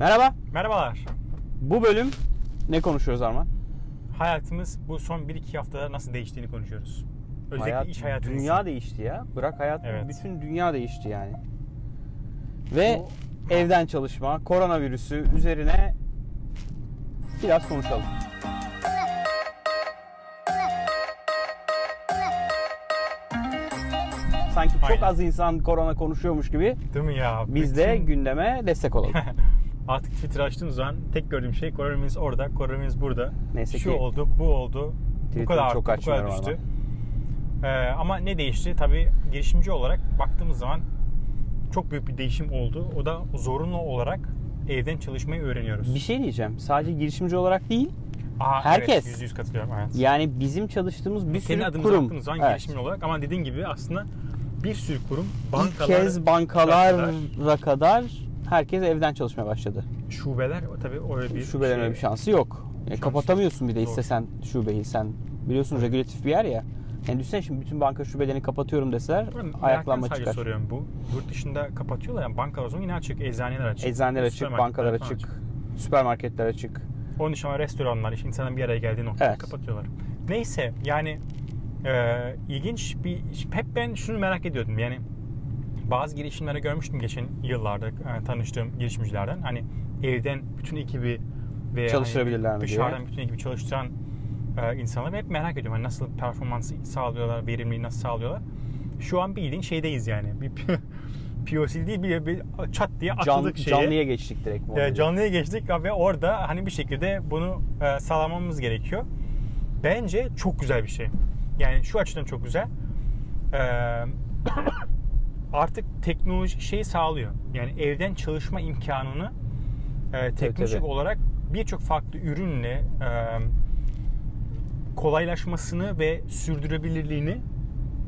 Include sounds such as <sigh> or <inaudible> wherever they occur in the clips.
Merhaba. Merhabalar. Bu bölüm ne konuşuyoruz Arman? Hayatımız bu son 1-2 haftada nasıl değiştiğini konuşuyoruz. Özellikle Hayat, iş hayatımız. Dünya değişti ya. Bırak hayat, Evet. bütün dünya değişti yani. Ve Bu- evden çalışma, koronavirüsü üzerine biraz konuşalım. Sanki çok Aynen. az insan korona konuşuyormuş gibi Değil mi ya? biz de Bütün- gündeme destek olalım. <laughs> Artık Twitter açtığım zaman tek gördüğüm şey koronavirüs orada, koronavirüs burada. Neyse Şu ki oldu, bu oldu. Twitter'ı bu kadar çok arttı, bu kadar düştü. Ee, ama ne değişti? Tabii girişimci olarak baktığımız zaman çok büyük bir değişim oldu. O da zorunlu olarak evden çalışmayı öğreniyoruz. bir şey diyeceğim. Sadece girişimci olarak değil, Aa, herkes. Evet, yüzde yüz katılıyorum. Evet. yani bizim çalıştığımız bir Kendi sürü kurum. baktığımız zaman Evet. girişimci olarak ama dediğin gibi aslında bir sürü kurum, İlk bankalar, kez bankalara kadar, kadar herkes evden çalışmaya başladı. şubeler tabii öyle bir Şubelerin şey. öyle bir şansı yok. E, Şansı kapatamıyorsun bir de istesen şubeyi. Sen biliyorsun regülatif bir yer ya. Yani düşünsene şimdi bütün banka şubelerini kapatıyorum deseler meraktan ayaklanma sadece çıkar. soruyorum bu. Yurt dışında kapatıyorlar yani bankalar o zaman yine açık, eczaneler açık. Eczaneler açık, bankalar falan açık, süpermarketler açık. Onun dışında restoranlar, işte insanın bir araya geldiği noktaları Evet. kapatıyorlar. Neyse yani e, ilginç bir hep ben şunu merak ediyordum yani bazı girişimlere görmüştüm geçen yıllarda e, tanıştığım girişimcilerden hani evden bütün ekibi ve Çalıştırabilirler hani mi diye. dışarıdan bütün ekibi çalıştıran e, insanları hep merak ediyorum hani nasıl performans sağlıyorlar, verimliliği nasıl sağlıyorlar. Şu an bildiğin şeydeyiz yani. Bir POC <laughs> değil bir, bir çat diye Can, atıldık şeye. canlıya geçtik direkt. bu E, canlıya geçtik ve orada hani bir şekilde bunu e, sağlamamız gerekiyor. Bence çok güzel bir şey. Yani şu açıdan çok güzel. E, artık teknoloji şeyi sağlıyor. Yani evden çalışma imkanını e, teknolojik tabii. olarak birçok farklı ürünle e, kolaylaşmasını ve sürdürülebilirliğini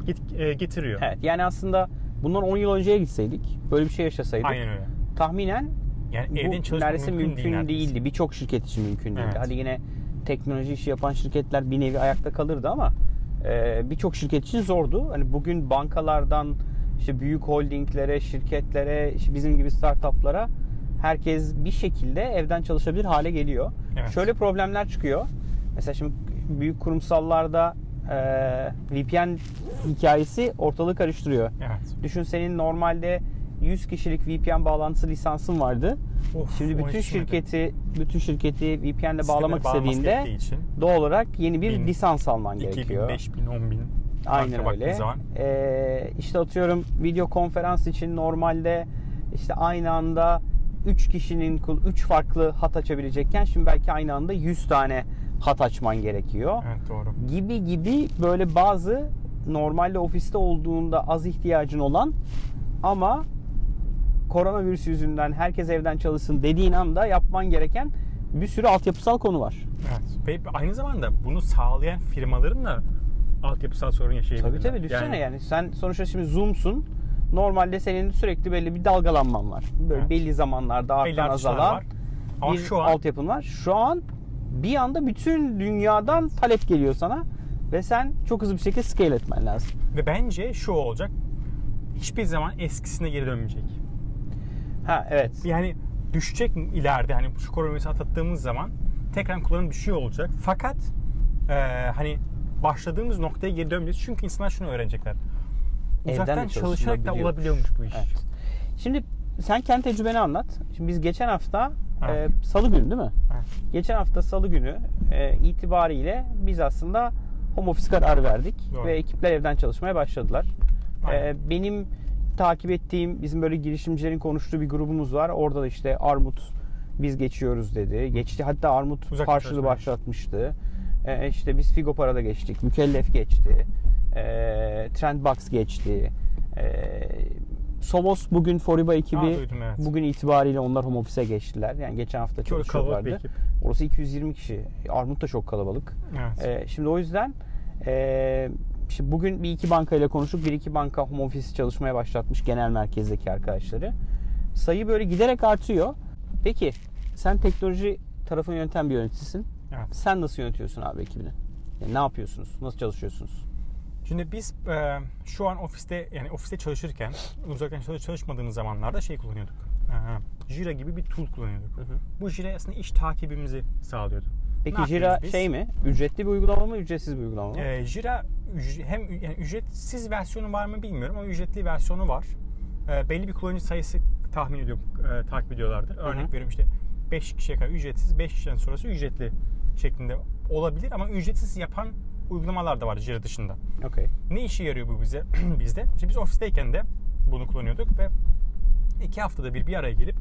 get- e, getiriyor. Evet, yani aslında bundan 10 yıl önceye gitseydik, böyle bir şey yaşasaydık Aynen öyle. tahminen Yani evden çalışmak neredeyse mümkün, mümkün, değil. değildi. Birçok şirket için mümkün değildi. Evet. Hadi yine teknoloji işi yapan şirketler bir nevi ayakta kalırdı ama e, birçok şirket için zordu. Hani bugün bankalardan işte büyük holdinglere, şirketlere, işte bizim gibi startuplara herkes bir şekilde evden çalışabilir hale geliyor. Evet. Şöyle problemler çıkıyor. Mesela şimdi büyük kurumsallarda e, VPN hikayesi ortalığı karıştırıyor. Evet. Düşün senin normalde 100 kişilik VPN bağlantısı lisansın vardı. Of, Şimdi bütün şirketi bütün şirketi VPN'le bağlamak istediğinde için doğal olarak yeni bir Bin, lisans alman 2000, gerekiyor. 5000, 10000 Aynen baktığın öyle. Zaman. Ee, işte atıyorum video konferans için normalde işte aynı anda 3 kişinin 3 farklı hat açabilecekken şimdi belki aynı anda 100 tane hat açman gerekiyor. Evet doğru. Gibi gibi böyle bazı normalde ofiste olduğunda az ihtiyacın olan ama koronavirüs yüzünden herkes evden çalışsın dediğin anda yapman gereken bir sürü altyapısal konu var. Evet. Ve aynı zamanda bunu sağlayan firmaların da altyapısal sorun yaşayabilirler. Tabii tabii düşünsene yani. sen sonuçta şimdi Zoom'sun. Normalde senin sürekli belli bir dalgalanman var. Böyle Evet. belli zamanlarda artan azalan bir şu an altyapın var. Şu an bir anda bütün dünyadan talep geliyor sana ve sen çok hızlı bir şekilde scale etmen lazım. ve bence şu olacak. Hiçbir zaman eskisine geri dönmeyecek. Ha evet. Yani düşecek mi ileride hani şu koronavirüsü atlattığımız zaman tekrar kullanım düşüyor olacak. Fakat e, hani başladığımız noktaya geri dönmeyeceğiz. Çünkü insanlar şunu öğrenecekler. Evden Uzaktan de çalışarak da olabiliyormuş bu iş. Evet. Şimdi sen kendi tecrübeni anlat. Şimdi biz geçen hafta Evet. e, salı günü değil mi? Evet. Geçen hafta salı günü e, itibariyle biz aslında home office kararı verdik Doğru. ve ekipler evden çalışmaya başladılar. Aynen. E, benim takip ettiğim bizim böyle girişimcilerin konuştuğu bir grubumuz var. Orada da işte Armut biz geçiyoruz dedi. Geçti hatta Armut Uzaktan karşılığı başlatmıştı. E, işte biz Figo Para'da geçtik. Mükellef geçti. E, Trendbox geçti. E, Somos bugün Foriba ekibi Aa, duydum, evet. bugün itibariyle onlar home office'e geçtiler. Yani geçen hafta Çok çalışıyorlardı. Orası 220 kişi. Armut da çok kalabalık. Evet. Ee, şimdi o yüzden e, işte bugün bir iki bankayla konuştuk. Bir iki banka home office çalışmaya başlatmış genel merkezdeki arkadaşları. Sayı böyle giderek artıyor. Peki sen teknoloji tarafını yöneten bir yöneticisin. Evet. Sen nasıl yönetiyorsun abi ekibini? Yani ne yapıyorsunuz? Nasıl çalışıyorsunuz? Şimdi biz e, şu an ofiste yani ofiste çalışırken uzaktan çalış- çalışmadığımız zamanlarda şey kullanıyorduk. e, Jira gibi bir tool kullanıyorduk. Hı hı. Bu Jira aslında iş takibimizi sağlıyordu. Peki Jira biz? şey mi? Ücretli bir uygulama mı, ücretsiz bir uygulama mı? Ee, Jira hem yani ücretsiz versiyonu var mı bilmiyorum ama ücretli versiyonu var. Ee, belli bir kullanıcı sayısı tahmin ediyor, e, takip ediyorlardır. Örnek veriyorum işte 5 kişiye kadar ücretsiz, 5 kişiden sonrası ücretli şeklinde olabilir ama ücretsiz yapan uygulamalar da var Jira dışında. Okey. Ne işe yarıyor bu bize <clears throat> bizde? İşte biz ofisteyken de bunu kullanıyorduk ve iki haftada bir bir araya gelip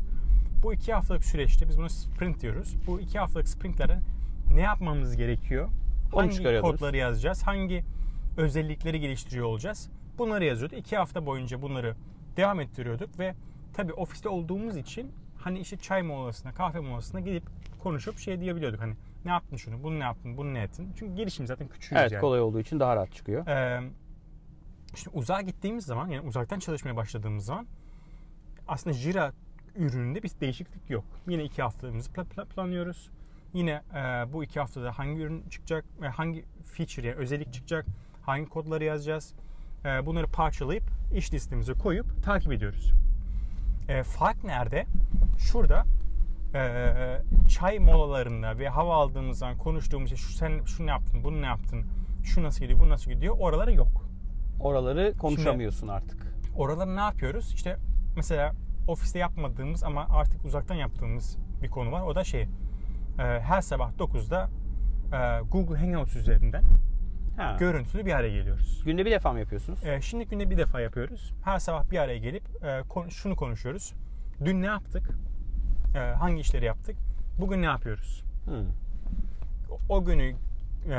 bu iki haftalık süreçte biz bunu sprint diyoruz. Bu iki haftalık sprintlere ne yapmamız gerekiyor? Onu Hangi kodları yazacağız? Hangi özellikleri geliştiriyor olacağız? Bunları yazıyorduk. İki hafta boyunca bunları devam ettiriyorduk ve tabii ofiste olduğumuz için hani işte çay molasına, kahve molasına gidip konuşup şey diyebiliyorduk. Hani ne yaptın şunu, bunu ne yaptın, bunu ne ettin? Çünkü gelişim zaten küçüğüz Evet yani. kolay olduğu için daha rahat çıkıyor. Ee, şimdi uzağa gittiğimiz zaman yani uzaktan çalışmaya başladığımız zaman aslında Jira ürününde bir değişiklik yok. Yine iki haftalığımızı pla- pla- planlıyoruz. Yine e, bu iki haftada hangi ürün çıkacak ve hangi feature yani özellik çıkacak, hangi kodları yazacağız. E, bunları parçalayıp iş listemize koyup takip ediyoruz. E, fark nerede? Şurada e, çay molalarında ve hava aldığımız zaman konuştuğumuz şey, şu sen şunu yaptın, bunu ne yaptın, şu nasıl gidiyor, bu nasıl gidiyor oraları yok. Oraları konuşamıyorsun artık. Oraları ne yapıyoruz? İşte mesela ofiste yapmadığımız ama artık uzaktan yaptığımız bir konu var. O da şey e, her sabah 9'da e, Google Hangouts üzerinden Ha. görüntülü bir araya geliyoruz. Günde bir defa mı yapıyorsunuz? E, şimdi günde bir defa yapıyoruz. Her sabah bir araya gelip e, kon- şunu konuşuyoruz. Dün ne yaptık? E, hangi işleri yaptık? Bugün ne yapıyoruz? Hı. o günü e,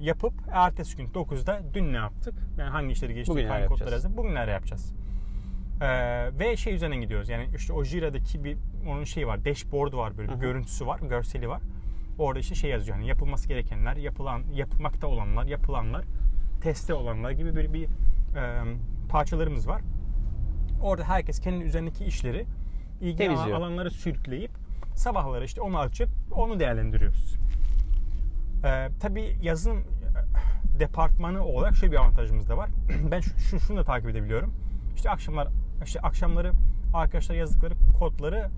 yapıp ertesi gün 9'da dün ne yaptık? Yani hangi işleri geçtik, Bugün hangi kodları yazdık, bugün neler yapacağız? E, ve şey üzerinden gidiyoruz. Yani işte o Jira'daki bir onun şeyi var, dashboard'u var böyle bir görüntüsü var, görseli var. Orada işte şey yazıyor. Hani yapılması gerekenler, yapılan, yapılmakta olanlar, yapılanlar, teste olanlar gibi bir, bir e, parçalarımız var. Orada herkes kendi üzerindeki işleri ilgili Temizliyor. alanları sürükleyip sabahları işte onu açıp onu değerlendiriyoruz. Ee, tabii yazılım e, departmanı olarak şöyle bir avantajımız da var. <clears throat> ben şu, şu- şunu da takip edebiliyorum. İşte akşamlar işte akşamları arkadaşlar yazdıkları kodları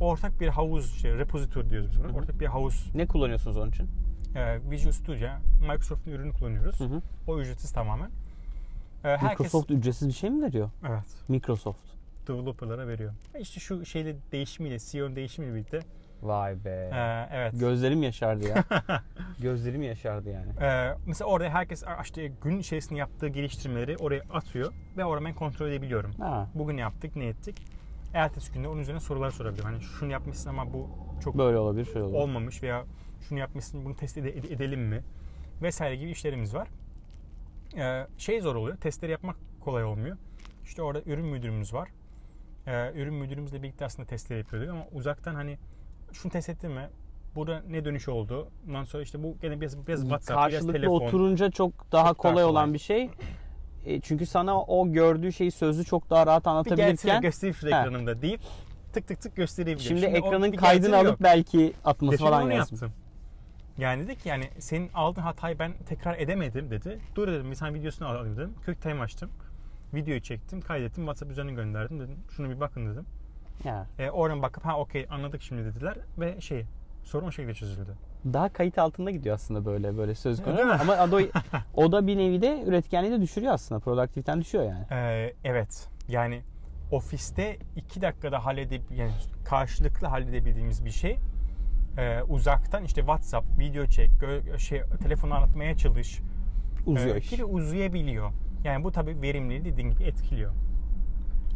ortak bir havuz işte repository diyoruz biz buna. Hı hı. Ortak bir havuz Ne kullanıyorsunuz onun için? e, Visual Studio Microsoft'un ürünü kullanıyoruz. Hı hı. O ücretsiz tamamen. E, herkes Microsoft ücretsiz bir şey mi veriyor? evet Microsoft. Developerlara veriyor. İşte şu şeyle değişimiyle, CEO'nun değişimiyle birlikte Vay be. e, evet. Gözlerim yaşardı ya. <laughs> Gözlerim yaşardı yani. Ee, mesela orada herkes işte gün içerisinde yaptığı geliştirmeleri oraya atıyor ve orada ben kontrol edebiliyorum. Ha, Bugün yaptık, ne ettik. Ertesi günde onun üzerine sorular sorabilirim. Hani şunu yapmışsın ama bu çok böyle olabilir, şöyle olabilir. olmamış veya şunu yapmışsın bunu test ede- edelim mi? Vesaire gibi işlerimiz var. Ee, şey zor oluyor. Testleri yapmak kolay olmuyor. İşte orada ürün müdürümüz var. Ee, ürün müdürümüzle birlikte aslında testleri yapıyorduk ama uzaktan hani şunu test ettin mi? Burada ne dönüş oldu? Ondan sonra işte bu gene biraz, biraz WhatsApp, biraz Karşılıklı telefon. oturunca çok daha Çok daha kolay kolay. olan bir şey. E, çünkü sana o gördüğü şeyi sözlü çok daha rahat bir gelsene anlatabilirken göstereyim şu ekranımda deyip tık tık tık gösterebiliyor. şimdi, o ekranın kaydını alıp yok. belki atması Geçen falan lazım. yaptım. Yani dedi ki yani senin aldığın hatayı ben tekrar edemedim dedi. Dur dedim bir tane videosunu alayım dedim. QuickTime açtım. Videoyu çektim, kaydettim, WhatsApp üzerinden gönderdim dedim. Şunu bir bakın dedim. Ya. E, oradan bakıp ha okey anladık şimdi dediler ve şey sorun o şekilde çözüldü. Daha kayıt altında gidiyor aslında böyle böyle söz konu. Değil mi? Ama o da, <laughs> o da bir nevi de üretkenliği de düşürüyor aslında. Produktiviten düşüyor yani. Ee, evet yani ofiste iki dakikada halledip yani karşılıklı halledebildiğimiz bir şey e, uzaktan işte WhatsApp, video çek, gö- şey telefonu anlatmaya çalış Uzuyor e, iş. uzayabiliyor. Yani bu tabii verimliliği dediğin gibi etkiliyor.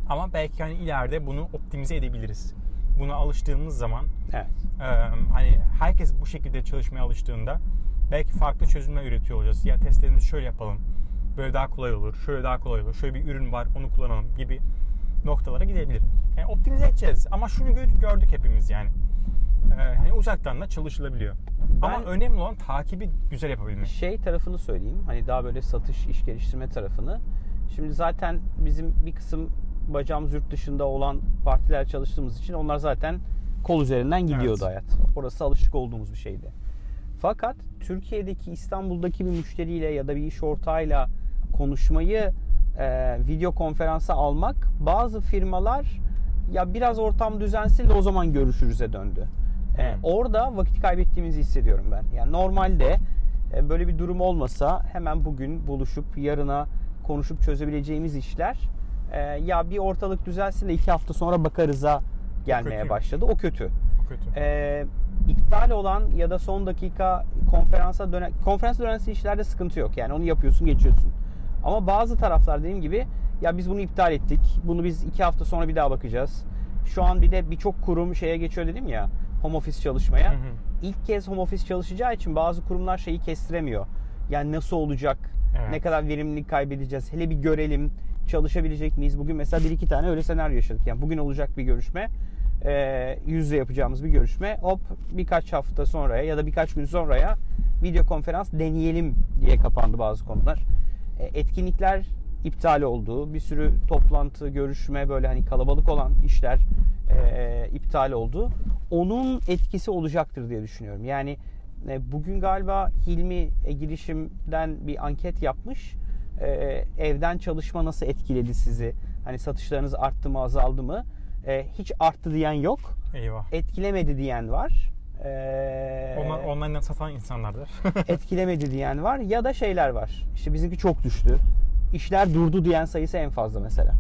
Ama belki hani ileride bunu optimize edebiliriz. Buna alıştığımız zaman Evet. e, hani herkes bu şekilde çalışmaya alıştığında belki farklı çözümler üretiyor olacağız. Ya testlerimizi şöyle yapalım. Böyle daha kolay olur. Şöyle daha kolay olur. Şöyle bir ürün var onu kullanalım gibi noktalara gidebilir. Yani optimize edeceğiz. Ama şunu gör- gördük hepimiz yani. E, hani uzaktan da çalışılabiliyor. Ama Ben- önemli olan takibi güzel yapabilmek. şey tarafını söyleyeyim. Hani daha böyle satış, iş geliştirme tarafını. Şimdi zaten bizim bir kısım bacağımız yurt dışında olan partiler çalıştığımız için onlar zaten kol üzerinden gidiyordu Evet. hayat. Orası alışık olduğumuz bir şeydi. Fakat Türkiye'deki İstanbul'daki bir müşteriyle ya da bir iş ortağıyla konuşmayı e, video konferansa almak bazı firmalar ya biraz ortam düzensin de o zaman görüşürüze döndü. E, orada vakit kaybettiğimizi hissediyorum ben. Yani normalde e, böyle bir durum olmasa hemen bugün buluşup yarına konuşup çözebileceğimiz işler e, ya bir ortalık düzelsin de iki hafta sonra bakarıza gelmeye kötü. başladı. O kötü. O kötü. E, iptal olan ya da son dakika konferansa dönen konferans dönen işlerde sıkıntı yok. Yani onu yapıyorsun geçiyorsun. Ama bazı taraflar dediğim gibi ya biz bunu iptal ettik. Bunu biz iki hafta sonra bir daha bakacağız. Şu an bir de birçok kurum şeye geçiyor dedim ya home office çalışmaya. Hı hı. İlk kez home office çalışacağı için bazı kurumlar şeyi kestiremiyor. Yani nasıl olacak? Evet. Ne kadar verimlilik kaybedeceğiz? Hele bir görelim. Çalışabilecek miyiz? Bugün mesela bir iki tane öyle senaryo yaşadık. Yani bugün olacak bir görüşme. e, Yüz yüze yapacağımız bir görüşme. Hop birkaç hafta sonraya ya da birkaç gün sonraya video konferans deneyelim diye kapandı bazı konular. E, Etkinlikler iptal oldu. Bir sürü toplantı, görüşme böyle hani kalabalık olan işler e, iptal oldu. Onun etkisi olacaktır diye düşünüyorum. Yani e, bugün galiba Hilmi e, girişimden bir anket yapmış. E, evden çalışma nasıl etkiledi sizi? Hani satışlarınız arttı mı, azaldı mı? E, hiç arttı diyen yok. Eyvah. Etkilemedi diyen var. E, Onlar online'dan satan insanlardır. <laughs> etkilemedi diyen var ya da şeyler var. İşte bizimki çok düştü. İşler durdu diyen sayısı en fazla mesela.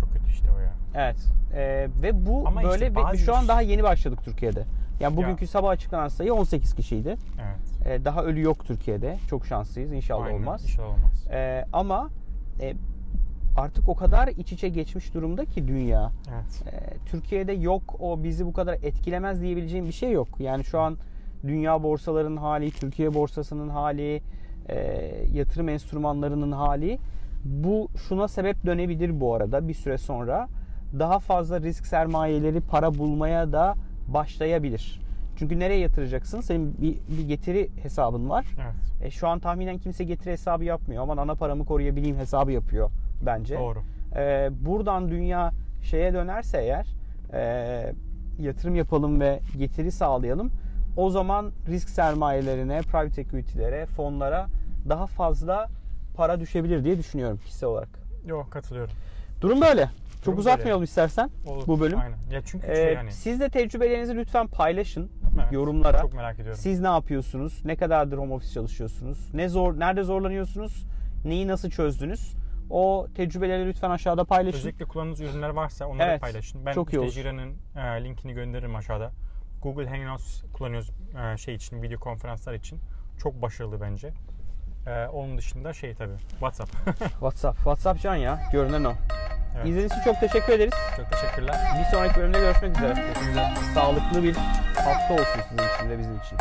Çok kötü işte o ya. Evet. Ee, ve bu Ama işte böyle bir- bazı şu an daha yeni başladık Türkiye'de. Yani bugünkü Ya. sabah açıklanan sayı 18 kişiydi. Evet. Ee, daha ölü yok Türkiye'de. Çok şanslıyız. İnşallah Aynen, olmaz. İnşallah olmaz. Ee, ama e, artık o kadar iç içe geçmiş durumda ki dünya. Evet. Ee, Türkiye'de yok o bizi bu kadar etkilemez diyebileceğim bir şey yok. Yani şu an dünya borsalarının hali, Türkiye borsasının hali, e, yatırım enstrümanlarının hali bu şuna sebep dönebilir bu arada bir süre sonra daha fazla risk sermayeleri para bulmaya da başlayabilir. Çünkü nereye yatıracaksın? Senin bir, bir getiri hesabın var. Evet. E, şu an tahminen kimse getiri hesabı yapmıyor. Aman ana paramı koruyabileyim hesabı yapıyor bence. Doğru. Ee, buradan dünya şeye dönerse eğer e, yatırım yapalım ve getiri sağlayalım. O zaman risk sermayelerine, private equity'lere, fonlara daha fazla para düşebilir diye düşünüyorum kişisel olarak. Yok katılıyorum. Durum böyle. Çok Durum uzatmayalım böyle. istersen Olur. bu bölüm. Aynen. Ya çünkü Ee, şey yani. Siz de tecrübelerinizi lütfen paylaşın Evet, yorumlara. Çok merak ediyorum. Siz ne yapıyorsunuz? Ne kadardır home office çalışıyorsunuz? Ne zor, nerede zorlanıyorsunuz? Neyi nasıl çözdünüz? O tecrübeleri lütfen aşağıda paylaşın. Özellikle kullandığınız ürünler varsa onları Evet, paylaşın. Ben çok iyi işte. Jira'nın e, linkini gönderirim aşağıda. Google Hangouts kullanıyoruz e, şey için, video konferanslar için. Çok başarılı bence. E, onun dışında şey tabii WhatsApp. <laughs> WhatsApp. WhatsApp can ya. Görünen o. Evet. İzlediğiniz için çok teşekkür ederiz. Çok teşekkürler. Bir sonraki bölümde görüşmek üzere. Sağlıklı bir hafta olsun sizin için de bizim için.